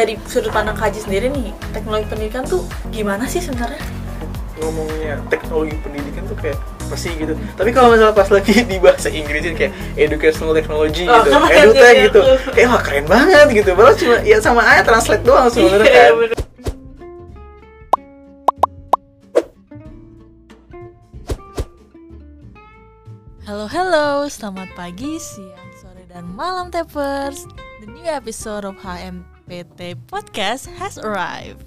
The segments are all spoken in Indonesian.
dari sudut pandang kaji sendiri nih teknologi pendidikan tuh gimana sih sebenarnya? Ngomongnya teknologi pendidikan tuh kayak pasti gitu. Tapi kalau misalnya pas lagi di bahasa Inggrisin kayak educational technology Oh, gitu edutech tuh, ya. gitu. Kayak wah keren banget gitu. Padahal cuma ya sama aja translate doang sebenarnya Iya, kan. bener. Halo halo, selamat pagi, siang, sore, dan malam Tapers. The new episode of HMPT Podcast has arrived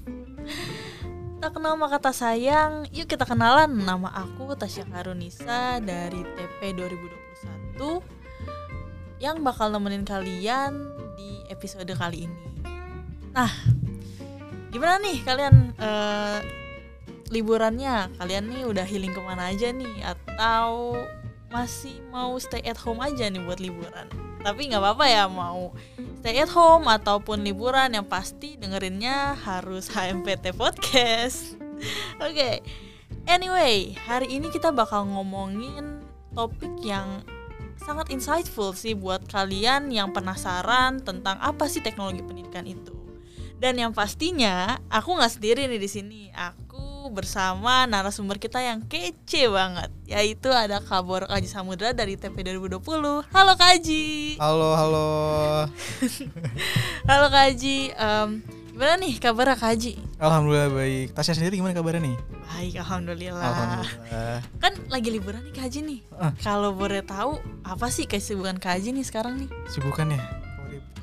Tak kenal maka tak sayang, yuk kita kenalan Nama aku Tasya Karunisa dari TP 2021 Yang bakal nemenin kalian di episode kali ini Nah, gimana nih kalian eh, liburannya? Kalian nih udah healing ke mana aja nih? Atau masih mau stay at home aja nih buat liburan? Tapi nggak apa-apa ya mau stay at home ataupun liburan yang pasti dengerinnya harus HMPT Podcast. Oke, anyway hari ini kita bakal ngomongin topik yang sangat insightful sih buat kalian yang penasaran tentang apa sih teknologi pendidikan itu. Dan yang pastinya aku nggak sendiri nih di sini. Aku bersama narasumber kita yang kece banget, yaitu ada Kabor Kaji Samudra dari TP 2020. Halo Kaji. Halo, halo. Halo Kaji. Em, gimana nih kabar Kaji? Alhamdulillah baik. Tasya sendiri gimana kabarnya nih? Baik, alhamdulillah. Alhamdulillah. Kan lagi liburan nih Kaji nih. Ah. Kalau boleh tahu apa sih kesibukan Kaji nih sekarang nih? Sibukan ya?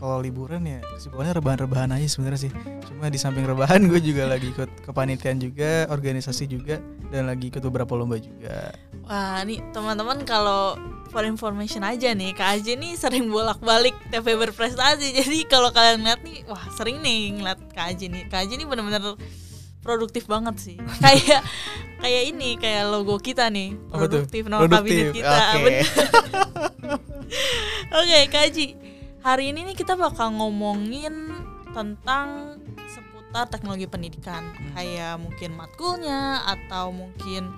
Kalau li- Kalau liburan ya kesibukannya rebahan-rebahan aja sebenarnya sih. Cuma di samping rebahan gue juga lagi ikut kepanitiaan juga, organisasi juga, dan lagi ikut beberapa lomba juga. Wah, nih teman-teman kalau for information aja nih, Kak Aji nih sering bolak-balik TV berprestasi. Jadi kalau kalian lihat nih, wah sering nih ngeliat Kak Aji nih. Kak Aji nih bener-bener produktif banget sih. kayak kayak ini, kayak logo kita nih, produktif nama kabinet kita. Oke. Bener. Oke, Kak Aji. Hari ini nih kita bakal ngomongin tentang seputar teknologi pendidikan. Kayak mungkin matkulnya atau mungkin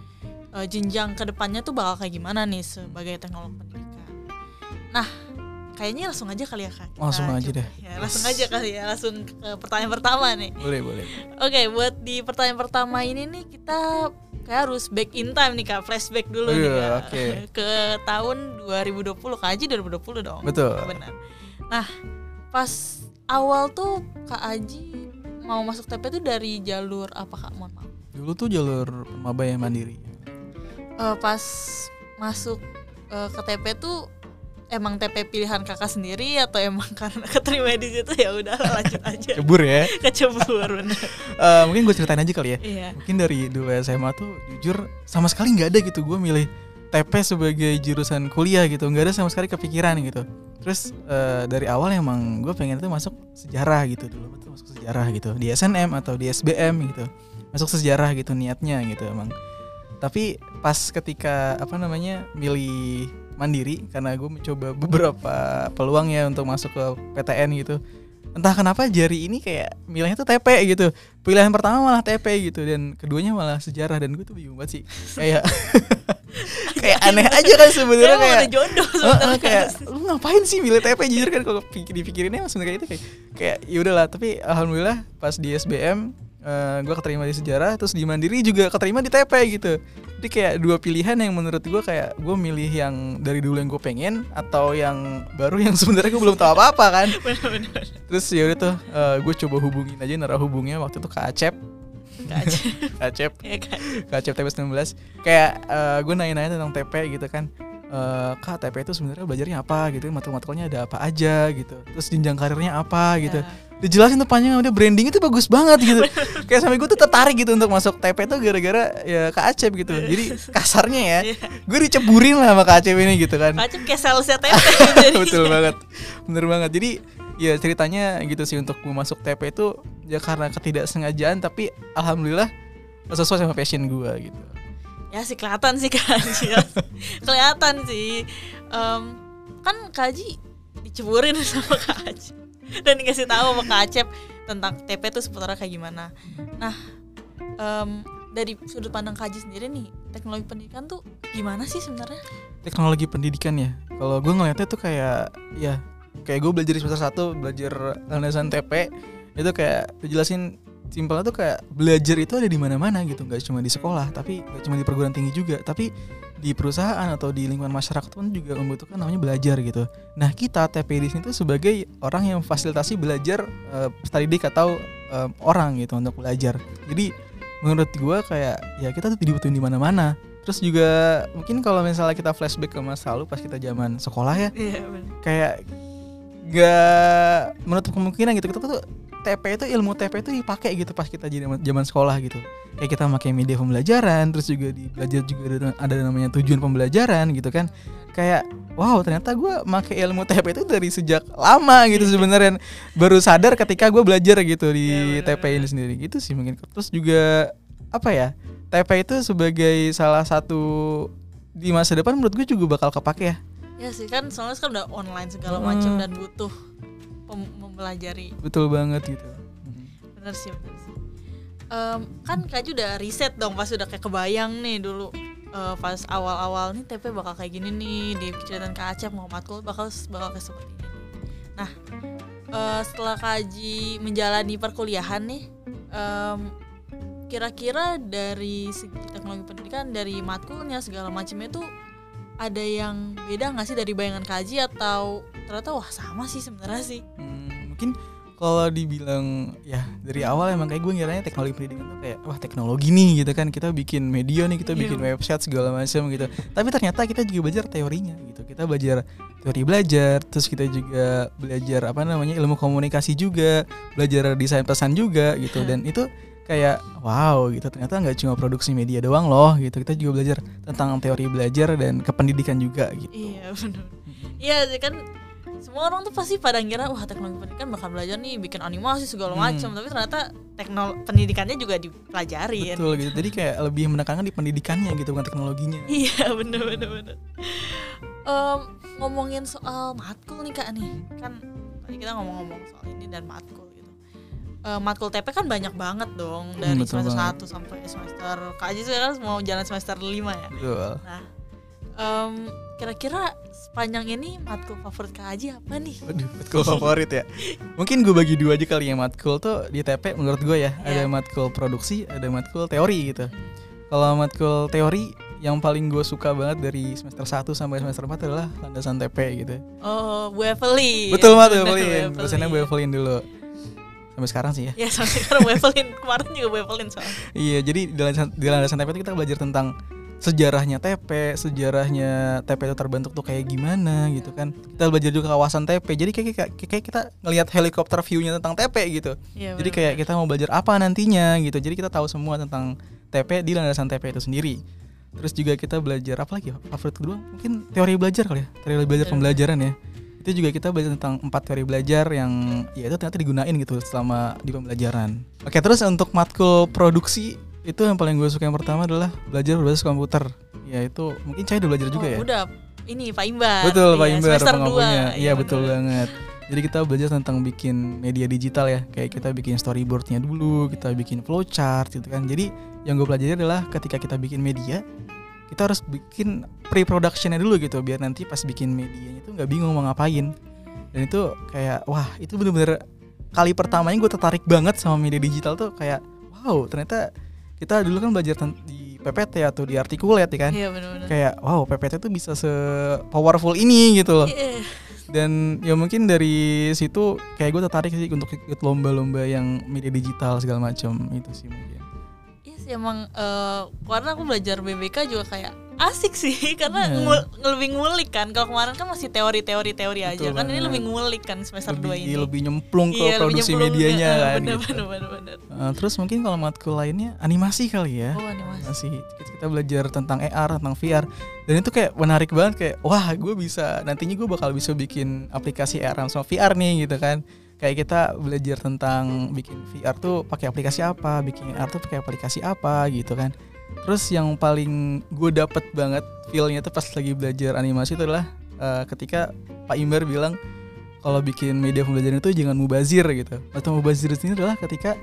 eh, jenjang ke depannya tuh bakal kayak gimana nih sebagai teknolog pendidikan. Nah, kayaknya langsung aja kali ya Kak. Kita Langsung aja coba. deh. Ya, langsung aja kali ya, langsung ke pertanyaan pertama nih. Boleh, boleh. Oke, buat di pertanyaan pertama ini nih kita kayak harus back in time nih Kak, flashback dulu Oh nih iya, Kak. oke. Ke tahun 2020, Kak Aji 2020 dong. Betul. Benar. Nah, pas awal tuh Kak Aji mau masuk TP tuh dari jalur apa Kak? Mohon maaf. Dulu tuh jalur maba yang mandiri. Eh, pas masuk eh, ke TP tuh emang TP pilihan kakak sendiri atau emang karena keterima di situ ya udah lanjut aja Kebur ya. kecebur bener Eh, mungkin gue ceritain aja kali ya. iya Mungkin dari dulu SMA tuh jujur sama sekali nggak ada gitu gue milih TP sebagai jurusan kuliah gitu. Nggak ada sama sekali kepikiran gitu. Terus eh, dari awal emang gue pengen tuh masuk sejarah gitu dulu. Tuh masuk sejarah gitu. Di SNM atau di SBM gitu. Masuk sejarah gitu niatnya gitu emang. Tapi pas ketika apa namanya milih mandiri karena gue mencoba beberapa peluang ya untuk masuk ke PTN gitu entah kenapa jari ini kayak milihnya tuh TP gitu. Pilihan pertama malah TP gitu dan keduanya malah sejarah dan gue tuh bingung banget sih. Kayak kayak aneh aja kan sebenarnya Kayak udah jodoh Heeh, sebenarnya. kayak lu ngapain sih milih TP jujur kan kalau pikir dipikirinnya kayak itu kayak kayak ya udahlah. Tapi alhamdulillah pas di SBM eh, gue keterima di sejarah terus di mandiri juga keterima di TP gitu. Jadi kayak dua pilihan yang menurut gue kayak gue milih yang dari dulu yang gue pengen atau yang baru yang sebenarnya gue belum tahu apa apa kan terus ya udah tuh gue coba hubungin aja narah hubungnya waktu itu ke Acep Kak Aji Acep ya kan ke Acep TP 19 kayak gue nanya-nanya tentang TP gitu kan. Eh, kak TP itu sebenarnya belajarnya apa? gitu matkul-matkulnya ada apa aja gitu. Terus jenjang karirnya apa gitu. Ya. dijelasin tuh panjang udah branding itu bagus banget gitu. Kayak sampai gue tuh tertarik gitu untuk masuk TP tuh gara-gara ya Kak Acep gitu. Jadi kasarnya ya Iya. gue diceburin lah sama Kak Acep ini gitu kan. Kak Aji kayak salesnya TP betul banget. Bener banget. Jadi ya ceritanya gitu sih untuk gue masuk TP itu ya karena ketidaksengajaan tapi alhamdulillah sesuai sama passion gue gitu. Ya sih kelihatan sih Kak Aji kelihatan sih. Em, kan Kak Aji diceburin sama Kak Aji dan dikasih tahu sama Kak Acep tentang TP itu seputar kayak gimana. Nah em, dari sudut pandang Kak Aji sendiri nih teknologi pendidikan tuh gimana sih sebenarnya? Teknologi pendidikan ya? Kalau gue ngeliatnya tuh kayak ya kayak gue belajar di semester satu belajar landasan TP itu kayak dijelasin simpelnya tuh kayak belajar itu ada di mana-mana gitu nggak cuma di sekolah tapi nggak cuma di perguruan tinggi juga tapi di perusahaan atau di lingkungan masyarakat pun juga membutuhkan namanya belajar gitu. Nah kita TP di sini tuh sebagai orang yang fasilitasi belajar uh, study day atau uh, orang gitu untuk belajar. Jadi menurut gua kayak ya kita tuh dibutuhin di mana-mana. Terus juga mungkin kalau misalnya kita flashback ke masa lalu pas kita zaman sekolah ya Iya benar. kayak gak menutup kemungkinan gitu. Kita tuh TP itu ilmu TP itu dipakai gitu pas kita jadi zaman sekolah gitu. Kayak kita pakai media pembelajaran terus juga di belajar juga ada, ada namanya tujuan pembelajaran gitu kan. Kayak wow ternyata gue pakai ilmu TP itu dari sejak lama gitu sebenarnya. Baru sadar ketika gue belajar gitu di Ya, TP ini sendiri. Gitu sih mungkin. Terus juga apa ya TP itu sebagai salah satu di masa depan menurut gue juga bakal kepake ya Ya sih kan soalnya sekarang udah online segala Hmm. macam dan butuh mempelajari. betul banget gitu Bener sih, bener sih. Em, kan Ju udah riset dong pas udah kayak kebayang nih dulu eh, pas awal-awal nih TP bakal kayak gini nih di cerita Kak Acep mau matkul bakal bakal kayak seperti ini. Nah, eh, setelah kaji menjalani perkuliahan nih em, kira-kira dari segi teknologi pendidikan dari matkulnya segala macamnya tuh ada yang beda nggak sih dari bayangan kaji atau ternyata wah sama sih sebenarnya sih? Hmm, mungkin kalau dibilang ya dari awal emang kayak gue ngiranya teknologi pendidikan tuh kayak wah teknologi nih gitu kan. Kita bikin media nih kita bikin Iya. website segala macam gitu. Tapi ternyata kita juga belajar teorinya gitu. Kita belajar teori belajar terus kita juga belajar apa namanya ilmu komunikasi juga belajar desain pesan juga gitu. Dan itu kayak wow gitu ternyata nggak cuma produksi media doang loh gitu kita juga belajar tentang teori belajar dan kependidikan juga gitu Iya benar. Iya kan semua orang tuh pasti pada ngira wah teknologi pendidikan bakal belajar nih bikin animasi segala Hmm. macam tapi ternyata teknologi pendidikannya juga dipelajarin. betul gitu jadi kayak lebih menekankan di pendidikannya gitu bukan teknologinya Iya bener bener bener. Em, ngomongin soal matkul nih kak nih kan tadi kita ngomong-ngomong soal ini dan matkul gitu. Eh, matkul TP kan banyak banget dong dari Hmm, betul semester banget. 1 sampai semester Kak Aji sekarang mau jalan semester 5 ya. betul Nah, em, kira-kira sepanjang ini matkul favorit Kak Aji apa nih? Waduh, matkul favorit ya. Mungkin gue bagi dua aja kali ya matkul tuh di TP menurut gue ya. Ada Iya. matkul produksi, ada matkul teori gitu. Kalau matkul teori yang paling gue suka banget dari semester 1 sampai semester 4 adalah landasan TP gitu. Oh, Bu Evelyn. Betul banget Bu Evelyn. Dosennya Bu Evelyn dulu. Sampai sekarang sih ya. Ya sampai sekarang Bu Evelyn kemarin juga Bu Evelyn soalnya. Iya, jadi di landasan, di landasan TP itu kita belajar tentang sejarahnya TP, sejarahnya TP itu terbentuk tuh kayak gimana gitu kan. Kita belajar juga kawasan TP. Jadi kayak, kayak, kayak kita ngelihat helikopter view-nya tentang TP gitu. Iya, Jadi kayak kita mau belajar apa nantinya gitu. Jadi kita tahu semua tentang TP di landasan TP itu sendiri. Terus juga kita belajar apa lagi? ya? Favorit kedua mungkin teori belajar kali ya. Teori belajar pembelajaran ya. Itu juga kita belajar tentang empat teori belajar yang ya itu ternyata digunain gitu selama di pembelajaran. Oke, terus untuk matkul produksi itu yang paling gue suka yang pertama adalah belajar berbasis komputer. Ya itu mungkin saya udah belajar juga oh, ya. Udah ini Pak Imbar. Betul Pak Iya, Imbar. 2. Iya betul banget. Jadi kita belajar tentang bikin media digital ya. Kayak kita bikin storyboardnya dulu, kita bikin flowchart gitu kan. Jadi yang gue pelajari adalah ketika kita bikin media, kita harus bikin pre-productionnya dulu gitu biar nanti pas bikin medianya itu nggak bingung mau ngapain. Dan itu kayak wah itu bener-bener kali pertamanya gue tertarik banget sama media digital tuh kayak wow ternyata kita dulu kan belajar di PPT atau di articulate ya kan Iya benar-benar. kayak wow PPT tuh bisa se powerful ini gitu loh Iya. dan ya mungkin dari situ kayak gue tertarik sih untuk ikut lomba-lomba yang media digital segala macam itu sih mungkin sih emang eh, karena aku belajar BBK juga kayak asik sih karena Iya. ngul- lebih ngulik kan. Kalau kemarin kan masih teori-teori teori aja Betul kan ini banget. lebih ngulik kan semester 2 lebih ini. lebih nyemplung ke Iya, produksi nyemplung, medianya iya, kan bener, gitu. bener, bener, bener. Eh, terus mungkin kalau matkul lainnya animasi kali ya Oh animasi. masih kita belajar tentang AR tentang VR dan itu kayak menarik banget kayak wah gue bisa nantinya gue bakal bisa bikin aplikasi AR sama VR nih gitu kan kayak kita belajar tentang bikin VR tuh pakai aplikasi apa bikin AR tuh pakai aplikasi apa gitu kan. Terus yang paling gue dapet banget feelnya tuh pas lagi belajar animasi itu adalah eh, ketika Pak Imbar bilang kalau bikin media pembelajaran itu jangan mubazir gitu. Atau mubazir di sini adalah ketika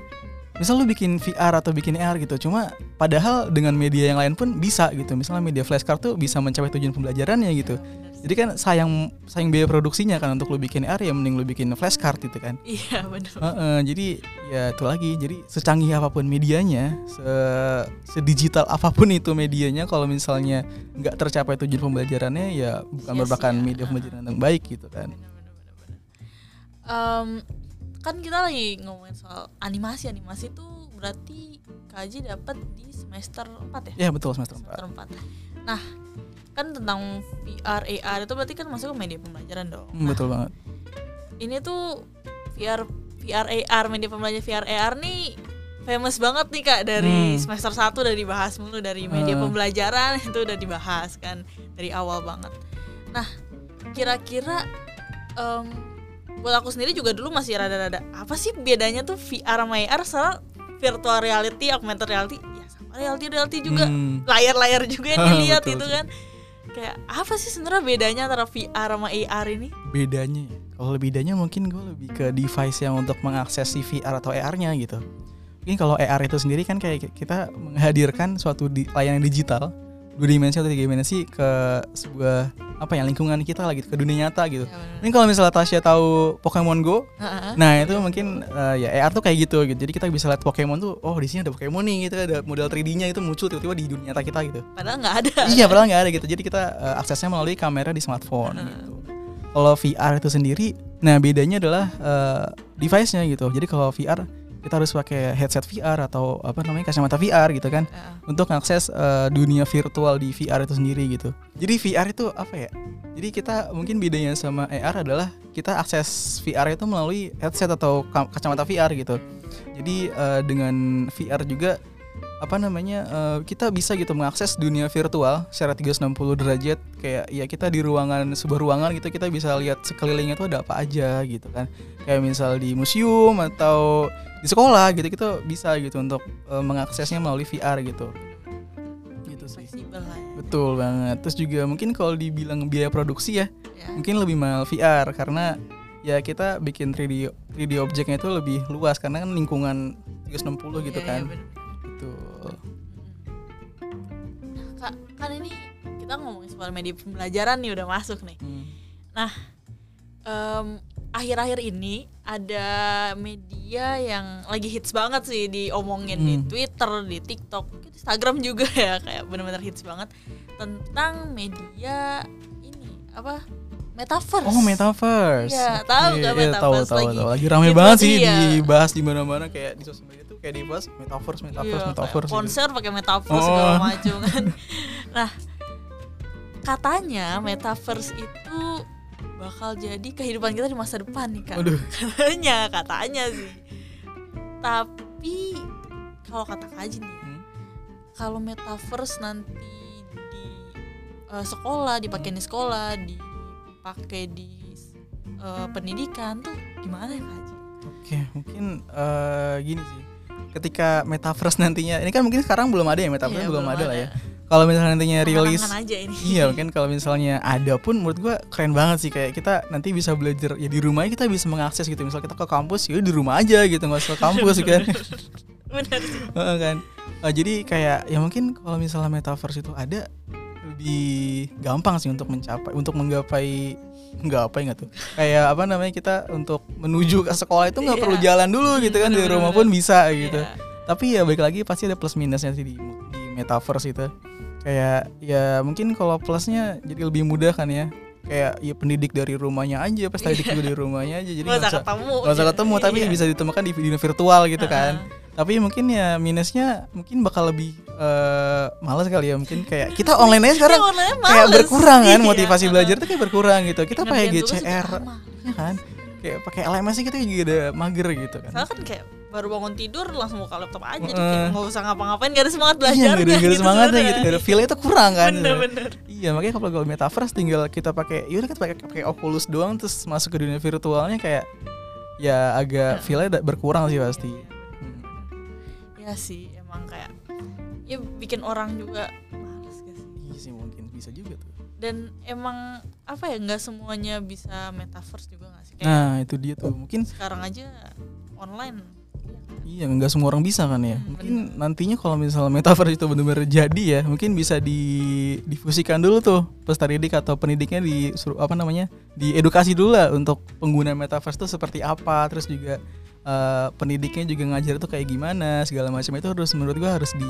misal lu bikin VR atau bikin AR gitu cuma padahal dengan media yang lain pun bisa gitu misalnya media flashcard tuh bisa mencapai tujuan pembelajarannya gitu Bener. Jadi kan sayang sayang biaya produksinya kan untuk lu bikin AR ya mending lu bikin flashcard gitu kan. Iya benar. Heeh, jadi ya itu lagi. Jadi secanggih apa pun medianya, se sedigital apa pun itu medianya kalau misalnya nggak tercapai tujuan pembelajarannya ya bukan Sia-sia. merupakan media pembelajaran yang baik gitu kan. Em, kan kita lagi ngomongin soal animasi animasi itu berarti kaji dapat di semester 4 ya Ya betul semester 4. semester 4 nah kan tentang VR AR itu berarti kan masuk ke media pembelajaran dong Hmm, betul banget. ini tuh VR VR AR media pembelajaran VR AR nih famous banget nih kak dari Hmm. semester 1 udah dibahas mulu dari media Hmm. pembelajaran itu udah dibahas kan dari awal banget nah kira-kira em, buat aku sendiri juga dulu masih rada-rada apa sih bedanya tuh VR sama AR soalnya virtual reality augmented reality? Ya sama reality reality juga. Hmm. layar-layar juga yang dilihat betul, itu kan. Kayak apa sih sebenarnya bedanya antara VR sama AR ini? Bedanya ya kalau bedanya mungkin gue lebih ke device yang untuk mengakses si VR atau AR-nya gitu. Mungkin kalau AR itu sendiri kan kayak kita menghadirkan suatu di, layanan digital dua dimensi atau tiga dimensi ke sebuah apa ya lingkungan kita lagi ke dunia nyata gitu. Ya, bener. ini kalau misalnya Tasya tahu Pokemon Go Heeh. nah itu mungkin eh, ya AR tuh kayak gitu gitu. Jadi kita bisa lihat Pokemon tuh oh di sini ada Pokemon nih gitu ada model 3D-nya itu muncul tiba-tiba di dunia nyata kita gitu. Padahal nggak ada. iya padahal nggak ada gitu. Jadi kita eh, aksesnya melalui kamera di smartphone gitu. Kalau VR itu sendiri nah bedanya adalah eh, device-nya gitu. Jadi kalau VR kita harus pakai headset VR atau apa namanya kacamata VR gitu kan Heeh. untuk mengakses eh, dunia virtual di VR itu sendiri gitu. Jadi VR itu apa ya? Jadi kita mungkin bedanya sama AR adalah kita akses VR itu melalui headset atau ka- kacamata VR gitu. Jadi eh, dengan VR juga apa namanya eh, kita bisa gitu mengakses dunia virtual secara 360 derajat. Kayak ya kita di ruangan sebuah ruangan gitu kita bisa lihat sekelilingnya tuh ada apa aja gitu kan. Kayak misal di museum atau di sekolah gitu kita bisa gitu untuk eh, mengaksesnya melalui VR gitu. Gitu sih. Lah ya. betul banget. Terus juga mungkin kalau dibilang biaya produksi ya Ya. mungkin lebih mahal VR karena ya kita bikin 3D 3D objeknya itu lebih luas karena kan lingkungan 360 gitu kan iya, bener. betul. Nah, Kak, kan ini kita ngomongin soal media pembelajaran nih udah masuk nih. Hmm. Em, akhir-akhir ini ada media yang lagi hits banget sih diomongin di Hmm. Twitter, di TikTok, Instagram juga ya kayak bener-bener hits banget tentang media ini apa metaverse. Oh metaverse. Iya, tahu Oke, nggak iya, metaverse tahu, tahu, lagi? tahu. Lagi rame Gitu, banget sih iya. dibahas di mana-mana kayak di sosial media tuh kayak dibahas metaverse, Iya, metaverse, kayak metaverse. gitu. konser pakai metaverse Oh. segala macam kan. nah, katanya metaverse itu bakal jadi kehidupan kita di masa depan nih kan. Katanya, katanya sih. Tapi kalau kata kaji nih, ya, Hmm. kalau metaverse nanti di eh, sekolah, dipakai di sekolah, dipakai di eh, pendidikan tuh gimana ya kaji? Oke, mungkin eh, gini sih. Ketika metaverse nantinya, ini kan mungkin sekarang belum ada ya metaverse Iya, belum, ada lah ya. Kalau misalnya nantinya rilis Angan-angan aja ini. Iya mungkin kalau misalnya ada pun menurut gua keren banget sih kayak kita nanti bisa belajar ya di rumah kita bisa mengakses gitu misal kita ke kampus ya di rumah aja gitu nggak usah ke kampus kan Bener sih. Kan Eh, jadi kayak ya mungkin kalau misalnya metaverse itu ada lebih gampang sih untuk mencapai untuk menggapai nggak tuh? Kayak apa namanya kita untuk menuju ke sekolah itu nggak Iya. perlu jalan dulu gitu kan di rumah pun bisa gitu. Iya. tapi ya balik lagi pasti ada plus minusnya sih di, di metaverse itu. Kayak ya mungkin kalau plusnya jadi lebih mudah kan ya kayak ya pendidik dari rumahnya aja pas didik juga dari rumahnya aja jadi Nggak usah ketemu. nggak usah ketemu tapi Iya. bisa ditemukan di dunia virtual gitu kan Heeh. tapi mungkin ya minusnya mungkin bakal lebih eh malas kali ya mungkin kayak kita online aja sekarang Iya, online kayak berkurang kan Iya, motivasi heeh. belajar tuh kayak berkurang gitu kita pakai GCR ya kan kayak pakai LMS kita juga ada mager gitu kan Soalnya kan kayak baru bangun tidur langsung buka laptop aja jadi Heeh. kayak nggak usah ngapa-ngapain gak ada semangat iya belajarnya gak ada, gak ada semangatnya gitu gak ada feel itu kurang kan Bener-bener. Iya makanya kalau kalau metaverse tinggal kita pakai, yaudah kita pakai pakai Oculus doang terus masuk ke dunia virtualnya kayak ya agak feelnya da- berkurang sih pasti. Hmm. Ya sih emang kayak ya bikin orang juga males gak sih Iya sih mungkin bisa juga tuh. dan emang apa ya nggak semuanya bisa metaverse juga nggak sih kayak Nah itu dia tuh mungkin sekarang aja online Iya, nggak semua orang bisa kan ya. Hmm, Mungkin nantinya kalau misalnya metaverse itu benar-benar jadi ya, mungkin bisa didifusikan dulu tuh peserta didik atau pendidiknya di apa namanya? diedukasi dulu lah untuk pengguna metaverse itu seperti apa, terus juga eh, pendidiknya juga ngajar itu kayak gimana, segala macam itu harus menurut gua harus di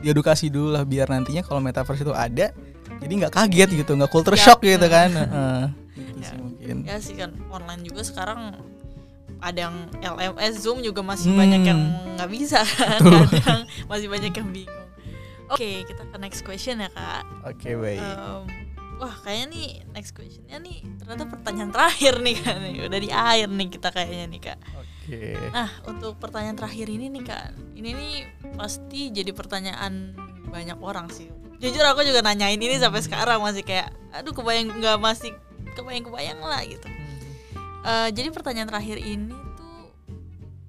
diedukasi dulu lah biar nantinya kalau metaverse itu ada jadi nggak kaget gitu, nggak culture Ya. shock gitu kan. Heeh. gitu Ya. sih mungkin. ya sih kan online juga sekarang ada yang LMS Zoom juga masih Hmm. banyak yang nggak bisa. Kan kadang masih banyak yang bingung. Oke kita ke next question ya kak. Oke, baik. Em, wah kayaknya nih next questionnya nih ternyata pertanyaan terakhir nih kan nih. Udah di akhir nih kita kayaknya nih kak. Oke. nah untuk pertanyaan terakhir ini nih kak. Ini nih pasti jadi pertanyaan banyak orang sih. Jujur aku juga nanyain ini sampai sekarang masih kayak aduh kebayang nggak masih kebayang kebayang lah gitu Eh, jadi pertanyaan terakhir ini tuh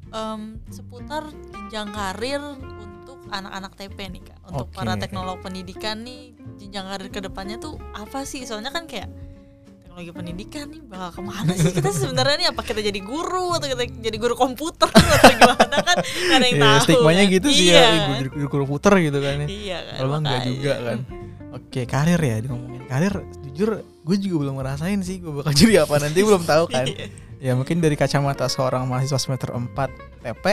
em, seputar jenjang karir untuk anak-anak TP nih kak untuk Oke. para teknolog pendidikan nih jenjang karir ke depannya tuh apa sih soalnya kan kayak teknologi pendidikan nih bakal ke mana sih kita sebenarnya nih apa kita jadi guru atau kita jadi guru komputer atau gimana kan ada yang Iya, tahu stigmanya kan. gitu sih iya, ya? Ih, gue jadi guru komputer gitu kan ya. iya kan Kalau enggak juga kan. Oke, karir ya, ngomongin karir, jujur gue juga belum ngerasain sih gue bakal jadi apa nanti belum tahu kan. Iya. Ya mungkin dari kacamata seorang mahasiswa semester 4 TP,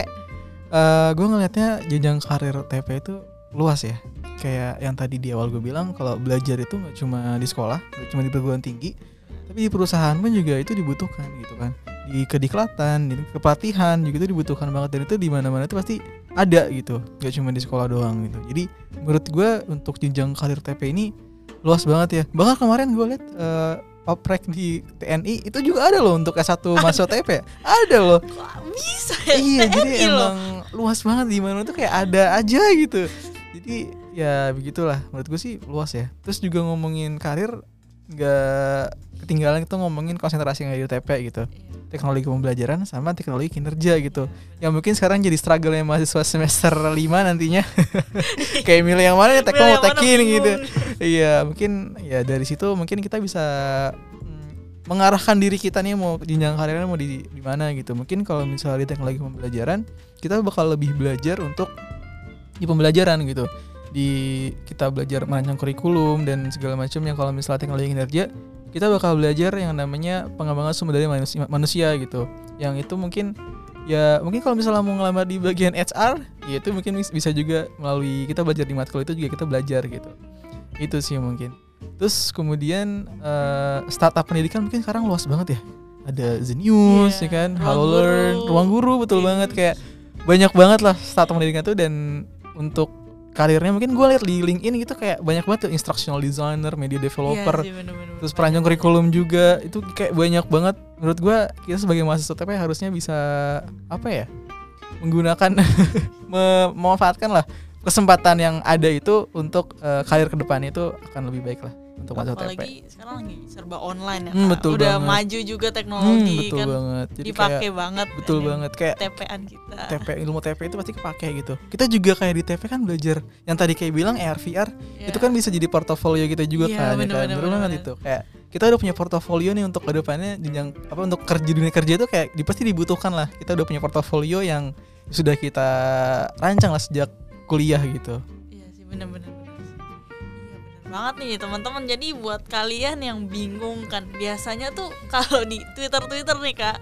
eh gue ngelihatnya jenjang karir TP itu luas ya. Kayak yang tadi di awal gue bilang kalau belajar itu nggak cuma di sekolah, nggak cuma di perguruan tinggi, tapi di perusahaan pun juga itu dibutuhkan gitu kan. Di kediklatan, di kepelatihan juga itu dibutuhkan banget dan itu di mana-mana itu pasti ada gitu, nggak cuma di sekolah doang gitu. Jadi menurut gue untuk jenjang karir TP ini luas banget ya. Bahkan kemarin gue lihat eh, oprek di TNI itu juga ada loh untuk S1 masuk TP. Ada loh. kok bisa ya iya, jadi TNI loh. emang luas banget di mana tuh kayak ada aja gitu. Jadi ya begitulah menurut gue sih luas ya. Terus juga ngomongin karir nggak ketinggalan itu ngomongin konsentrasi nggak di TP gitu. Teknologi pembelajaran sama teknologi kinerja gitu. Yang mungkin sekarang jadi struggle nya mahasiswa semester 5 nantinya. kayak milih yang mana ya tekno mau yang tekin gitu. Iya, mungkin ya dari situ mungkin kita bisa mm, mengarahkan diri kita nih mau jenjang karirnya mau di di mana gitu. Mungkin kalau misalnya di teknologi pembelajaran, kita bakal lebih belajar untuk di pembelajaran gitu. Di kita belajar merancang kurikulum dan segala macam yang kalau misalnya teknologi kinerja, kita bakal belajar yang namanya pengembangan sumber daya manusia, manusia gitu. Yang itu mungkin ya mungkin kalau misalnya mau ngelamar di bagian HR, ya itu mungkin bis- bisa juga melalui kita belajar di matkul itu juga kita belajar gitu itu sih mungkin terus kemudian eh, startup pendidikan mungkin sekarang luas banget ya ada Zenius Iya, ya kan Ruang Halo Learn Guru. ruang guru betul Iya. banget kayak banyak banget lah startup pendidikan tuh dan untuk karirnya mungkin gue lihat di LinkedIn gitu kayak banyak banget tuh instructional designer media developer Iya sih, bener-bener. terus perancang kurikulum juga. Itu kayak banyak banget. Menurut gua kita sebagai mahasiswa TP harusnya bisa apa ya menggunakan me- memanfaatkan lah kesempatan yang ada itu untuk eh, karir ke depan itu akan lebih baik lah untuk mahasiswa TP. apalagi sekarang lagi serba online ya Hmm, betul udah banget. maju juga Hmm, teknologi betul kan banget. Jadi dipakai kayak banget betul banget kayak TP-an kita TP ilmu TP itu pasti kepake gitu. Kita juga kayak di TP kan belajar yang tadi kayak bilang AR VR Ya. itu kan bisa jadi portofolio kita juga Iya, kan, ya bener, kan? bener, Bener bener, banget bener. itu. Kayak kita udah punya portofolio nih untuk ke depannya jenjang apa untuk kerja dunia kerja itu kayak pasti dibutuhkan lah. Kita udah punya portofolio yang sudah kita rancang lah sejak kuliah gitu. Iya sih bener-bener banget nih teman-teman. Jadi buat kalian yang bingung kan biasanya tuh kalau di Twitter Twitter nih kak,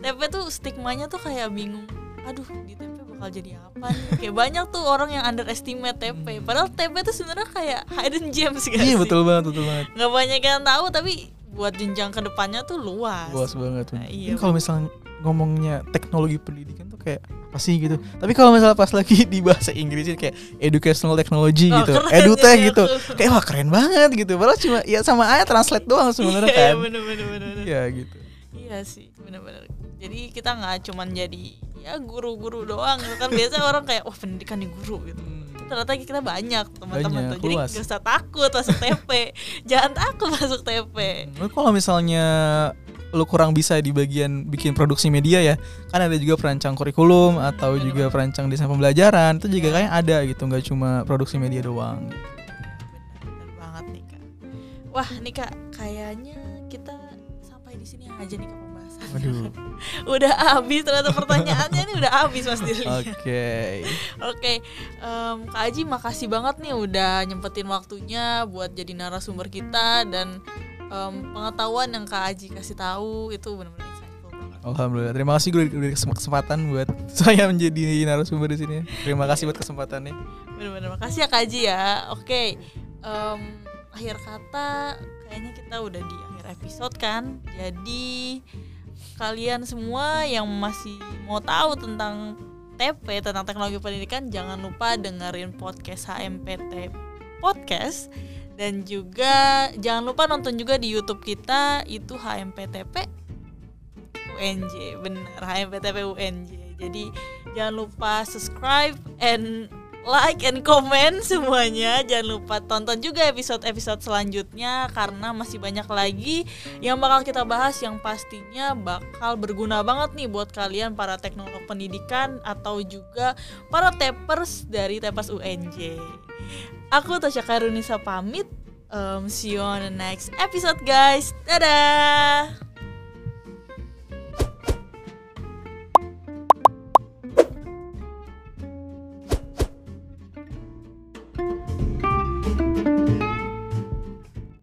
TP tuh stigmanya tuh kayak bingung. Aduh di TP bakal jadi apa nih? Kayak banyak tuh orang yang underestimate TP. Padahal TP tuh sebenarnya kayak hidden gems gak Iya betul banget betul banget. Nggak banyak yang tahu tapi buat jenjang ke depannya tuh luas. Luas banget. Nah, iya, kalau misalnya ngomongnya teknologi pendidikan tuh kayak apa sih gitu. Tapi kalau misalnya pas lagi di bahasa Inggrisnya kayak educational technology Oh, gitu, keren edutech sih gitu. Kayak wah keren banget gitu. Padahal cuma ya sama aja translate doang sebenarnya Iya, kan. bener bener bener. bener. Iya gitu. Iya sih, benar-benar. Jadi kita nggak cuman jadi ya guru-guru doang kan biasa orang kayak wah pendidikan di guru gitu. Ternyata kita banyak teman-teman tuh. Jadi luas. gak usah takut masuk TP. Jangan takut masuk TP. Lu kalau misalnya lu kurang bisa di bagian bikin produksi media ya kan ada juga perancang kurikulum atau juga perancang desain pembelajaran itu juga kayak ada gitu nggak cuma produksi media doang Benar banget nih kak. Wah nih kak, kayaknya kita sampai di sini aja nih kak pembahasan udah habis ternyata pertanyaannya ini udah habis Mas Dili. Oke. Oke, Kak Aji makasih banget nih udah nyempetin waktunya buat jadi narasumber kita dan em, pengetahuan yang Kak Aji kasih tahu itu benar-benar insightful banget. Alhamdulillah. Terima kasih gue diberi kesempatan buat saya menjadi narasumber di sini. Terima kasih buat kesempatannya. Benar-benar makasih ya Kak Aji ya. Oke, em, akhir kata kayaknya kita udah di akhir episode kan. Jadi kalian semua yang masih mau tahu tentang TP tentang teknologi pendidikan jangan lupa dengerin podcast HMPT podcast dan juga jangan lupa nonton juga di YouTube kita itu HMPTP UNJ bener HMPTP UNJ jadi jangan lupa subscribe and like and comment semuanya. Jangan lupa tonton juga episode-episode selanjutnya karena masih banyak lagi yang bakal kita bahas yang pastinya bakal berguna banget nih buat kalian para teknolog pendidikan atau juga para tapers dari Tapers UNJ aku Tasya Karunisa pamit. Um, see you on the next episode guys. Dadah